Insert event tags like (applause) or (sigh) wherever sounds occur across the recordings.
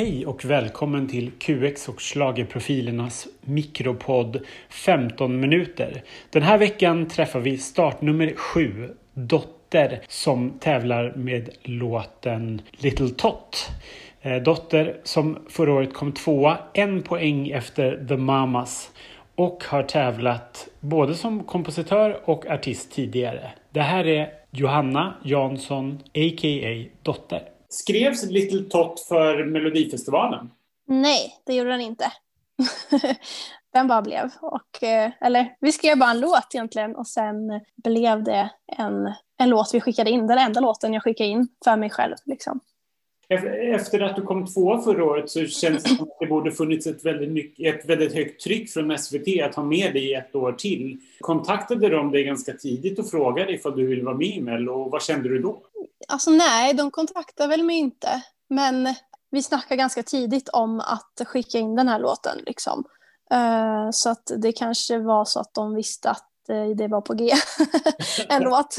Hej och välkommen till QX och Schlagerprofilernas mikropodd 15 minuter. Den här veckan träffar vi startnummer 7, Dotter, som tävlar med låten Little Tot. Eh, dotter som förra året kom tvåa, en poäng efter The Mamas och har tävlat både som kompositör och artist tidigare. Det här är Johanna Jansson, a.k.a. Dotter. Skrevs Little Tot för Melodifestivalen? Nej, det gjorde den inte. (laughs) den bara blev. Och, eh, eller vi skrev bara en låt egentligen och sen blev det en, en låt vi skickade in. Den enda låten jag skickade in för mig själv. Liksom. Efter att du kom tvåa förra året så känns det som att det borde funnits ett väldigt, ett väldigt högt tryck från SVT att ha med dig ett år till. Kontaktade de dig ganska tidigt och frågade ifall du ville vara med i Mello och vad kände du då? Alltså nej, de kontaktade väl mig inte. Men vi snackade ganska tidigt om att skicka in den här låten. Liksom. Uh, så att det kanske var så att de visste att Eh, det var på G. (laughs) en låt.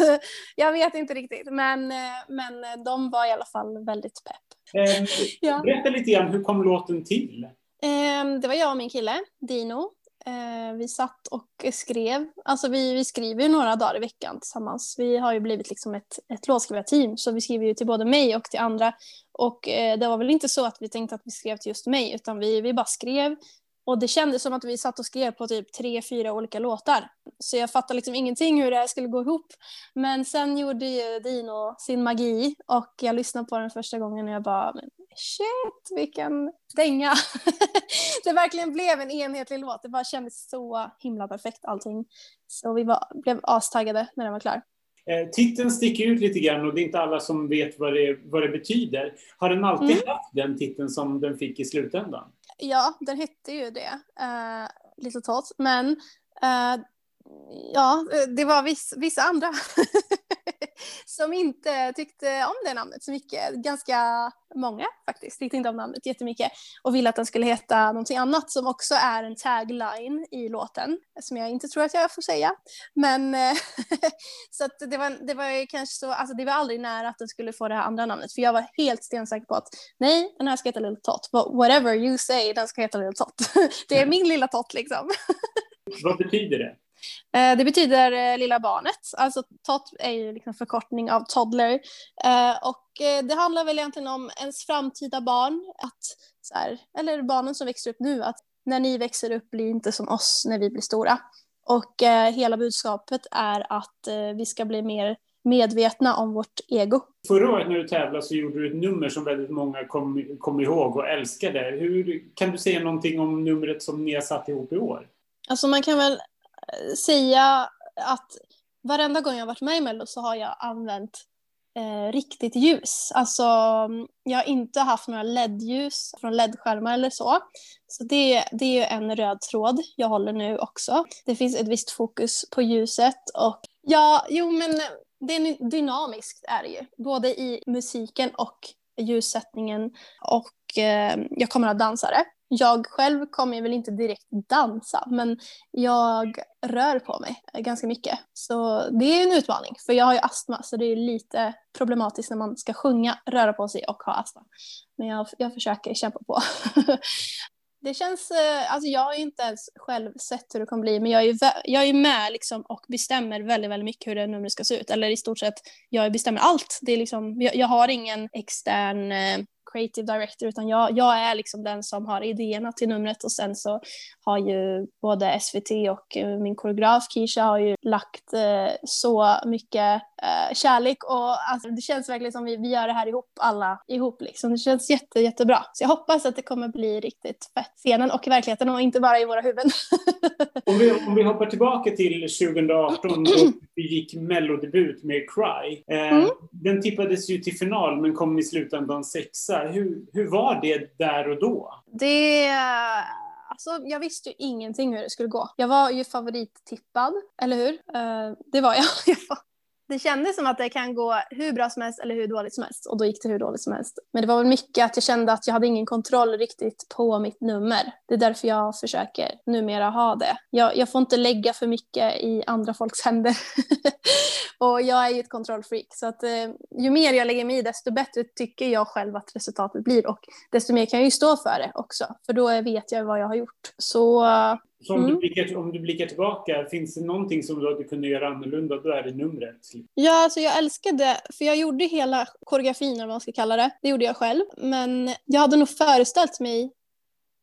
Jag vet inte riktigt, men, eh, men de var i alla fall väldigt pepp. Eh, ja. Berätta lite grann, hur kom låten till? Eh, det var jag och min kille, Dino. Eh, vi satt och skrev, alltså vi, vi skriver ju några dagar i veckan tillsammans. Vi har ju blivit liksom ett, ett låtskrivarteam, så vi skriver ju till både mig och till andra. Och eh, det var väl inte så att vi tänkte att vi skrev till just mig, utan vi, vi bara skrev och det kändes som att vi satt och skrev på typ tre, fyra olika låtar. Så jag fattade liksom ingenting hur det här skulle gå ihop. Men sen gjorde ju Dino sin magi och jag lyssnade på den första gången och jag bara, shit vilken dänga. (laughs) det verkligen blev en enhetlig låt. Det bara kändes så himla perfekt allting. Så vi var, blev astaggade när den var klar. Eh, titeln sticker ut lite grann och det är inte alla som vet vad det, vad det betyder. Har den alltid mm. haft den titeln som den fick i slutändan? Ja, den hette ju det, uh, Little Tot. Men uh, ja, det var viss, vissa andra (laughs) som inte tyckte om det namnet så mycket. Ganska många faktiskt tyckte inte om namnet jättemycket och ville att den skulle heta någonting annat som också är en tagline i låten som jag inte tror att jag får säga. Men (laughs) så att det var, det var kanske så, alltså det var aldrig nära att den skulle få det här andra namnet för jag var helt stensäker på att nej, den här ska heta Little Tot. Whatever you say, den ska heta Little Tot. (laughs) det är min lilla Tot liksom. (laughs) Vad betyder det? Eh, det betyder eh, lilla barnet, alltså tot är ju liksom förkortning av toddler. Eh, och det handlar väl egentligen om ens framtida barn, att, så här, eller barnen som växer upp nu, att när ni växer upp, bli inte som oss när vi blir stora. Och hela budskapet är att vi ska bli mer medvetna om vårt ego. Förra året när du tävlade så gjorde du ett nummer som väldigt många kom, kom ihåg och älskade. Hur, kan du säga någonting om numret som ni har satt ihop i år? Alltså man kan väl säga att varenda gång jag varit med i Mello så har jag använt eh, riktigt ljus. Alltså, jag har inte haft några LED-ljus från LED-skärmar eller så. Så det, det är ju en röd tråd jag håller nu också. Det finns ett visst fokus på ljuset och ja, jo men det är dynamiskt är det ju. Både i musiken och ljussättningen och eh, jag kommer att ha dansare jag själv kommer väl inte direkt dansa, men jag rör på mig ganska mycket. Så det är en utmaning, för jag har ju astma, så det är lite problematiskt när man ska sjunga, röra på sig och ha astma. Men jag, jag försöker kämpa på. (laughs) det känns, eh, alltså jag har ju inte ens själv sett hur det kommer bli, men jag är ju, jag är med liksom och bestämmer väldigt, väldigt mycket hur det numret ska se ut. Eller i stort sett, jag bestämmer allt. Det är liksom, jag, jag har ingen extern eh, creative director utan jag, jag är liksom den som har idéerna till numret. Och sen så har ju både SVT och eh, min koreograf Kisha har ju lagt eh, så mycket eh, kärlek och alltså, det känns verkligen som vi, vi gör det här ihop alla ihop liksom. Det känns jätte, jättebra. Så jag hoppas att det kommer bli riktigt fett. Scenen och verkligheten och inte bara i våra huvuden. (laughs) om, vi, om vi hoppar tillbaka till 2018 då (clears throat) vi gick mellodebut med Cry. Eh, mm. Den tippades ju till final men kom i slutändan sexa. Hur, hur var det där och då? Det Alltså, jag visste ju ingenting hur det skulle gå. Jag var ju favorittippad, eller hur? Uh, det var jag. (laughs) det kändes som att det kan gå hur bra som helst eller hur dåligt som helst. Och då gick det hur dåligt som helst. Men det var väl mycket att jag kände att jag hade ingen kontroll riktigt på mitt nummer. Det är därför jag försöker numera ha det. Jag, jag får inte lägga för mycket i andra folks händer. (laughs) och jag är ju ett kontrollfreak. Så att eh, ju mer jag lägger mig i desto bättre tycker jag själv att resultatet blir. Och desto mer kan jag ju stå för det också. För då vet jag vad jag har gjort. Så så om, mm. du blickar, om du blickar tillbaka, finns det någonting som du hade kunnat göra annorlunda, då är det numret. Ja, alltså jag älskade, för jag gjorde hela koreografin, eller vad man ska kalla det. Det gjorde jag själv. Men jag hade nog föreställt mig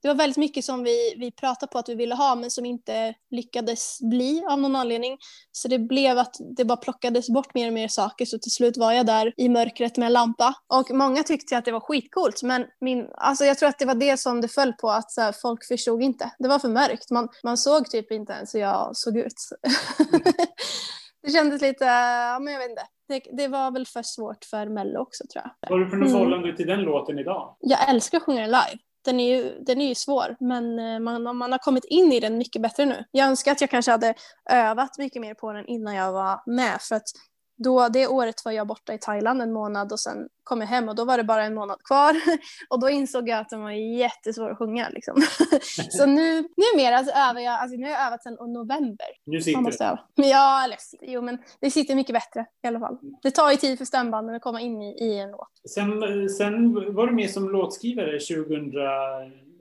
det var väldigt mycket som vi, vi pratade på att vi ville ha men som inte lyckades bli av någon anledning. Så det blev att det bara plockades bort mer och mer saker så till slut var jag där i mörkret med en lampa. Och många tyckte att det var skitcoolt men min, alltså jag tror att det var det som det föll på att så här, folk förstod inte. Det var för mörkt. Man, man såg typ inte ens hur jag såg ut. (laughs) det kändes lite, ja men jag vet inte. Det, det, var väl för svårt för Mello också tror jag. Vad har du för mm. förhållande till den låten idag? Jag älskar att sjunga den live den är ju, den är ju svår, men eh, man, man har kommit in i den mycket bättre nu. Jag önskar att jag kanske hade övat mycket mer på den innan jag var med, för att då, det året var jag borta i Thailand en månad och sen kom jag hem och då var det bara en månad kvar. (laughs) Och då insåg jag att den var jättesvår att sjunga. Liksom. (laughs) så nu, numera så övar jag, alltså nu har jag övat sedan november. Nu sitter det? Öva. Ja, eller, jo men det sitter mycket bättre i alla fall. Det tar ju tid för stämbanden att komma in i, i en låt. Sen, sen var du med som låtskrivare 2000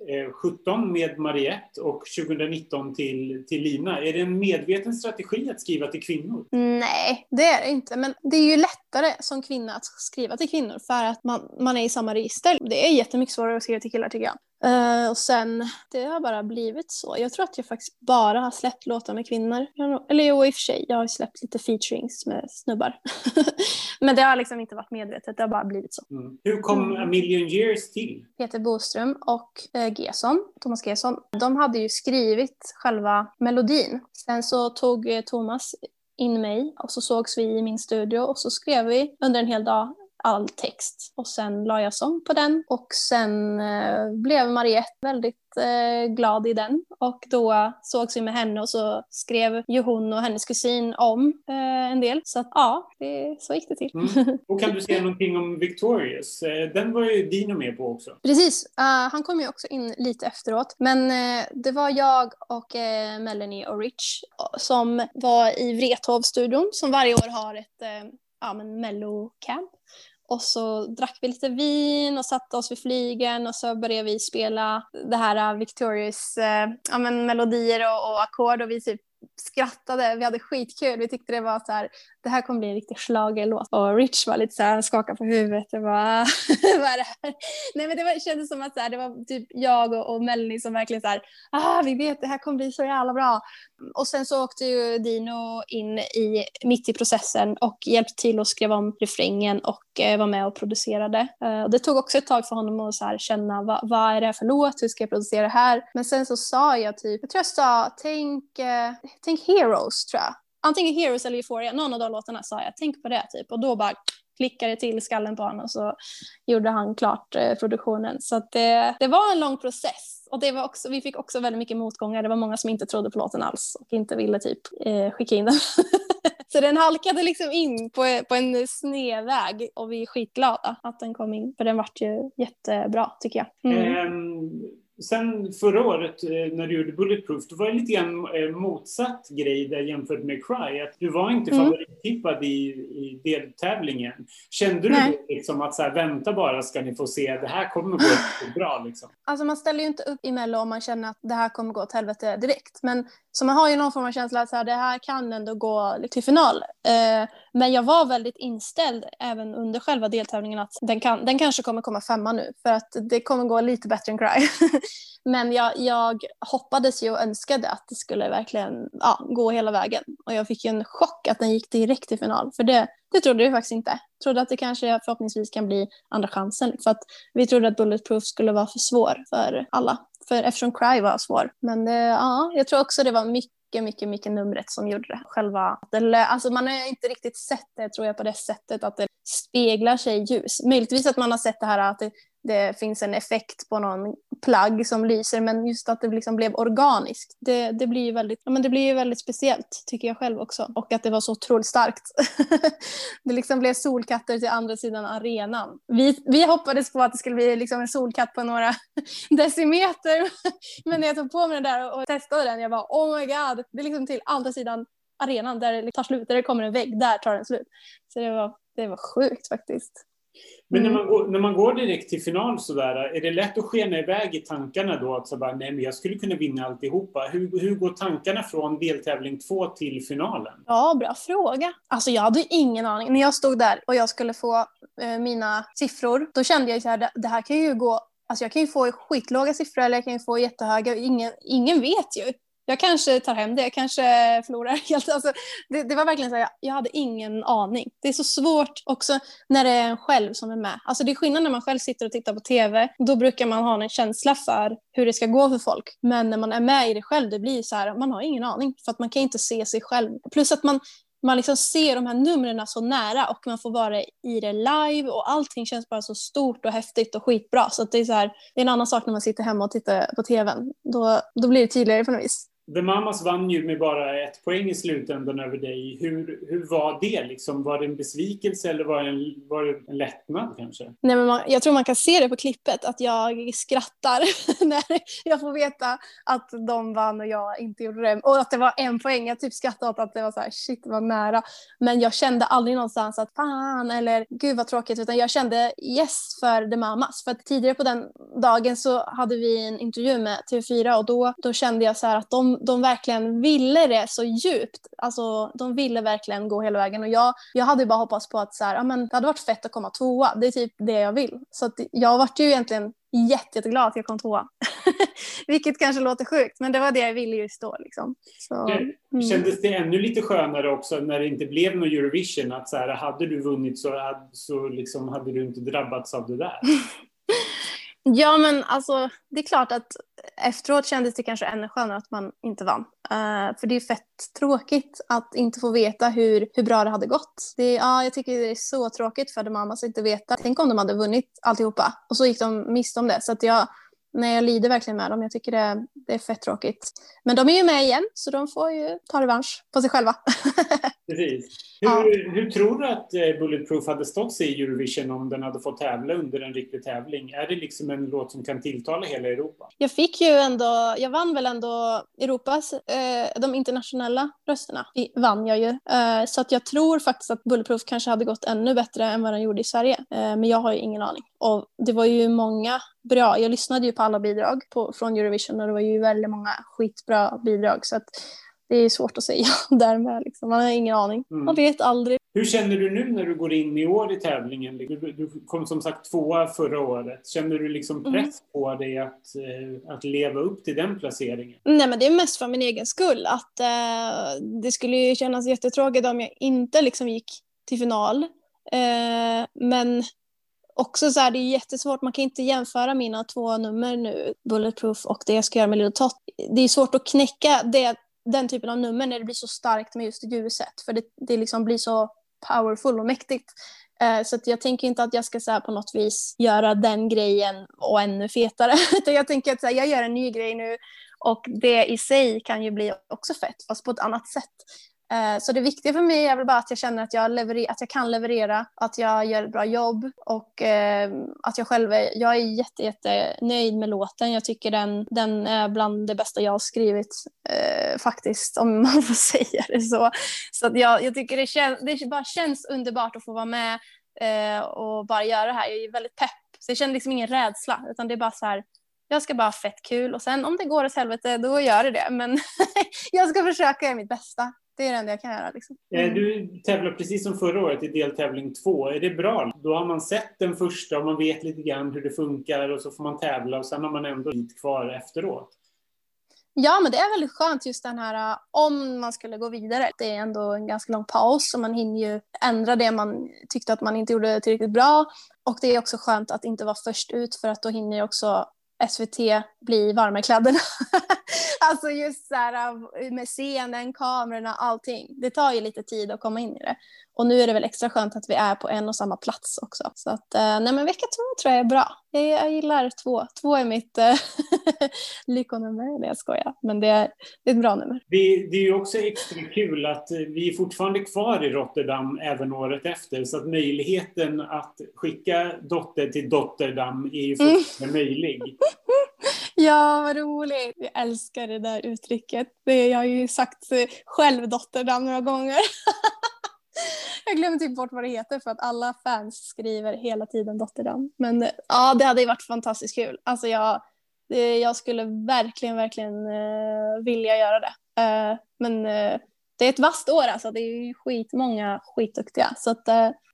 Eh, 17 med Mariette och 2019 till, till Lina. Är det en medveten strategi att skriva till kvinnor? Nej, det är det inte. Men det är ju lättare som kvinna att skriva till kvinnor för att man, man är i samma register. Det är jättemycket svårare att skriva till killar tycker jag. Uh, och sen, det har bara blivit så. Jag tror att jag faktiskt bara har släppt låtar med kvinnor. Eller jo, i och för sig, jag har släppt lite featurings med snubbar. (laughs) Men det har liksom inte varit medvetet, det har bara blivit så. Mm. Hur kom mm. A Million Years till? Peter Boström och eh, Gesson, Thomas Gesson, de hade ju skrivit själva melodin. Sen så tog eh, Thomas in mig och så sågs vi i min studio och så skrev vi under en hel dag all text. Och sen la jag sång på den och sen eh, blev Mariette väldigt eh, glad i den. Och då sågs vi med henne och så skrev ju hon och hennes kusin om eh, en del. Så att ja, det, så gick det till. Mm. Och kan du säga någonting om Victorious? Den var ju Dino med på också. Precis, uh, han kom ju också in lite efteråt. Men det var jag och Melanie och Rich som var i Wrethov-studion som varje år har ett ja, men mello-camp. Och så drack vi lite vin och satte oss vid flygen och så började vi spela det här äh, Victorious eh, ja, men melodier och, och ackord och vi typ skrattade, vi hade skitkul, vi tyckte det var så här, det här kommer bli en riktig schlagerlåt. Och Rich var lite så här, skakade på huvudet och bara, (laughs) vad är det här? Nej men det var, kändes som att så här, det var typ jag och, och Melanie som verkligen så här, ah vi vet det här kommer bli så jävla bra. Och sen så åkte ju Dino in i, mitt i processen och hjälpte till och skrev om refrängen och eh, var med och producerade. Eh, och det tog också ett tag för honom att så här, känna vad, vad är det här för låt, hur ska jag producera det här? Men sen så sa jag typ, jag tror jag sa, tänk, eh, tänk Heroes tror jag antingen Heroes eller Euphoria, någon av de låtarna sa jag, tänk på det typ. Och då bara klickade det till skallen på honom och så gjorde han klart eh, produktionen. Så det, eh, det var en lång process. Och det var också, vi fick också väldigt mycket motgångar. Det var många som inte trodde på låten alls och inte ville typ eh, skicka in den. (laughs) så den halkade liksom in på, på en snedväg och vi är skitglada att den kom in. För den vart ju jättebra tycker jag. Mm. Um Sen förra året eh, när du gjorde Bulletproof, då var det lite grann eh, motsatt grej där jämfört med Cry. Att du var inte mm. favorittippad i, i deltävlingen. Kände du Nej. liksom att så här, vänta bara ska ni få se, det här kommer gå bra liksom? Alltså man ställer ju inte upp i Mello om man känner att det här kommer gå åt helvete direkt. Men så man har ju någon form av känsla att så här, det här kan ändå gå till final. Eh, men jag var väldigt inställd även under själva deltävlingen att den, kan, den kanske kommer komma femma nu för att det kommer gå lite bättre än Cry. (laughs) Men jag, jag hoppades ju och önskade att det skulle verkligen ja, gå hela vägen. Och jag fick ju en chock att den gick direkt till final. För det, det trodde vi faktiskt inte. Jag trodde att det kanske förhoppningsvis kan bli andra chansen. För att vi trodde att Bulletproof skulle vara för svår för alla. För eftersom Cry var svår. Men det, ja, jag tror också det var mycket mycket, mycket, mycket numret som gjorde det. Själva, alltså man har inte riktigt sett det tror jag på det sättet att det speglar sig i ljus. Möjligtvis att man har sett det här att det, det finns en effekt på någon plagg som lyser men just att det liksom blev organiskt. Det, det, blir ju väldigt, ja, men det blir ju väldigt speciellt tycker jag själv också. Och att det var så otroligt starkt. (laughs) det liksom blev solkatter till andra sidan arenan. Vi, vi hoppades på att det skulle bli liksom en solkatt på några (laughs) decimeter (laughs) men när jag tog på mig den där och testade den jag bara oh my god, det är liksom till andra sidan arenan där det tar slut, där det kommer en vägg, där tar den slut. Så det var, det var sjukt faktiskt. Men när, mm. man går, när man går direkt till final sådär, är det lätt att skena iväg i tankarna då? Att så bara, nej men jag skulle kunna vinna alltihopa. Hur, hur går tankarna från deltävling två till finalen? Ja, bra fråga. Alltså jag hade ingen aning. När jag stod där och jag skulle få eh, mina siffror, då kände jag så här, det, det här kan ju gå Alltså jag kan ju få skitlåga siffror eller jag kan ju få jättehöga. Ingen, ingen vet ju jag kanske tar hem det, jag kanske förlorar (laughs) helt. Alltså, det, det var verkligen så här, jag hade ingen aning. Det är så svårt också när det är en själv som är med. Alltså det är skillnad när man själv sitter och tittar på TV. Då brukar man ha en känsla för hur det ska gå för folk. Men när man är med i det själv, det blir så här, man har ingen aning. För att man kan inte se sig själv. Plus att man, man liksom ser de här numren så nära och man får vara i det live och allting känns bara så stort och häftigt och skitbra. Så det är, så här, det är en annan sak när man sitter hemma och tittar på TVn. Då, då blir det tydligare på något vis. The Mamas vann ju med bara ett poäng i slutändan över dig. Hur, hur var det? Liksom, var det en besvikelse eller var det en, var det en lättnad kanske? Nej, men man, jag tror man kan se det på klippet, att jag skrattar (laughs) när jag får veta att de vann och jag inte gjorde det. Och att det var en poäng. Jag typ skrattade åt att det var så här, shit, vad nära. Men jag kände aldrig någonstans att fan eller gud vad tråkigt, utan jag kände yes för The Mamas. För att tidigare på den dagen så hade vi en intervju med TV4 och då, då kände jag så här att de de verkligen ville det så djupt. Alltså, de ville verkligen gå hela vägen och jag, jag hade bara hoppats på att så här, ja, men det hade varit fett att komma tvåa. Det är typ det jag vill. Så att jag vart ju egentligen jätte, jätteglad att jag kom tvåa. (laughs) Vilket kanske låter sjukt, men det var det jag ville just då. Liksom. Så, mm. Kändes det ännu lite skönare också när det inte blev någon Eurovision? Att så här, hade du vunnit så, så liksom hade du inte drabbats av det där? (laughs) Ja, men alltså det är klart att efteråt kändes det kanske ännu skönare att man inte vann. Uh, för det är fett tråkigt att inte få veta hur, hur bra det hade gått. Det, ja, jag tycker det är så tråkigt för de mamma att inte veta. Tänk om de hade vunnit alltihopa och så gick de miste om det. Så att jag, nej, jag lider verkligen med dem. Jag tycker det, det är fett tråkigt. Men de är ju med igen, så de får ju ta revansch på sig själva. (laughs) Precis. Hur, hur, tror du att eh, Bulletproof hade stått sig i Eurovision om den hade fått tävla under en riktig tävling? Är det liksom en låt som kan tilltala hela Europa? Jag fick ju ändå, jag vann väl ändå Europas, eh, de internationella rösterna vann jag ju. Eh, så att jag tror faktiskt att Bulletproof kanske hade gått ännu bättre än vad den gjorde i Sverige. Eh, men jag har ju ingen aning. Och det var ju många bra, jag lyssnade ju på alla bidrag på, från Eurovision och det var ju väldigt många skitbra bidrag. Så att det är svårt att säga (laughs) därmed. Liksom. Man har ingen aning. Mm. Man vet aldrig. Hur känner du nu när du går in i år i tävlingen? Du, du kom som sagt tvåa förra året. Känner du liksom mm. press mm. på dig att, eh, att leva upp till den placeringen? Nej, men det är mest för min egen skull. Att, eh, det skulle ju kännas jättetråkigt om jag inte liksom gick till final. Eh, men också så här, det är jättesvårt, man kan inte jämföra mina två nummer nu, Bulletproof och det jag ska göra med Little Tot. Det är svårt att knäcka det den typen av nummer när det blir så starkt med just ljuset. För det, det liksom blir så powerful och mäktigt. Uh, så jag tänker inte att jag ska så här, på något vis göra den grejen och ännu fetare. (laughs) Utan jag tänker att så här, jag gör en ny grej nu och det i sig kan ju bli också fett, fast på ett annat sätt. Eh, så det viktiga för mig är väl bara att jag känner att jag, leverer- att jag kan leverera, att jag gör ett bra jobb och eh, att jag själv är, jag är jätte, jätte nöjd med låten. Jag tycker den, den är bland det bästa jag har skrivit eh, faktiskt, om (laughs) man får säga det så. Så att jag, jag tycker det, kän- det bara känns underbart att få vara med eh, och bara göra det här. Jag är väldigt pepp, så jag känner liksom ingen rädsla, utan det är bara så här, jag ska bara ha fett kul och sen om det går åt helvete då gör det det. Men (laughs) jag ska försöka göra mitt bästa. Det är det enda jag kan göra. Liksom. Eh, mm. Du tävlar precis som förra året i deltävling två. Är det bra? Då har man sett den första och man vet lite grann hur det funkar och så får man tävla och sen har man ändå lite kvar efteråt. Ja, men det är väldigt skönt just den här äh, om man skulle gå vidare. Det är ändå en ganska lång paus så man hinner ju ändra det man tyckte att man inte gjorde tillräckligt bra. Och det är också skönt att inte vara först ut för att då hinner ju också SVT bli varma i kläderna. (laughs) (laughs) Alltså just så här med scenen, kamerorna, allting. Det tar ju lite tid att komma in i det. Och nu är det väl extra skönt att vi är på en och samma plats också. Så att, eh, nej men vecka två tror jag är bra. Jag, jag gillar två. Två är mitt äh, (laughs) lyckonummer, det jag skojar. Men det är, det är ett bra nummer. Det, det är ju också extra kul att vi är fortfarande kvar i Rotterdam även året efter. Så att möjligheten att skicka dotter till Dotterdam är ju fortfarande mm. möjlig. (laughs) Ja, vad roligt. Jag älskar det där uttrycket. Det, jag har ju sagt eh, själv Dotterdam några gånger. (laughs) jag glömmer typ bort vad det heter för att alla fans skriver hela tiden Dotterdam. Men eh, ja, det hade ju varit fantastiskt kul. Alltså jag, eh, jag skulle verkligen, verkligen vilja göra det. Men det är ett vasst år alltså. Det är ju skitmånga skitduktiga. Så att,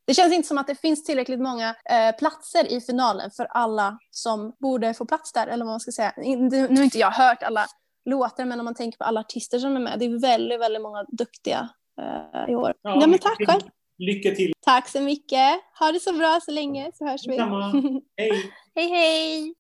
det känns inte som att det finns tillräckligt många eh, platser i finalen för alla som borde få plats där, eller vad man ska säga. Nu har inte jag hört alla låtar, men om man tänker på alla artister som är med, det är väldigt, väldigt många duktiga eh, i år. Ja, ja men tack själv. Lycka till. Tack så mycket. Ha det så bra så länge så hörs vi. (laughs) Hej. hej, hej.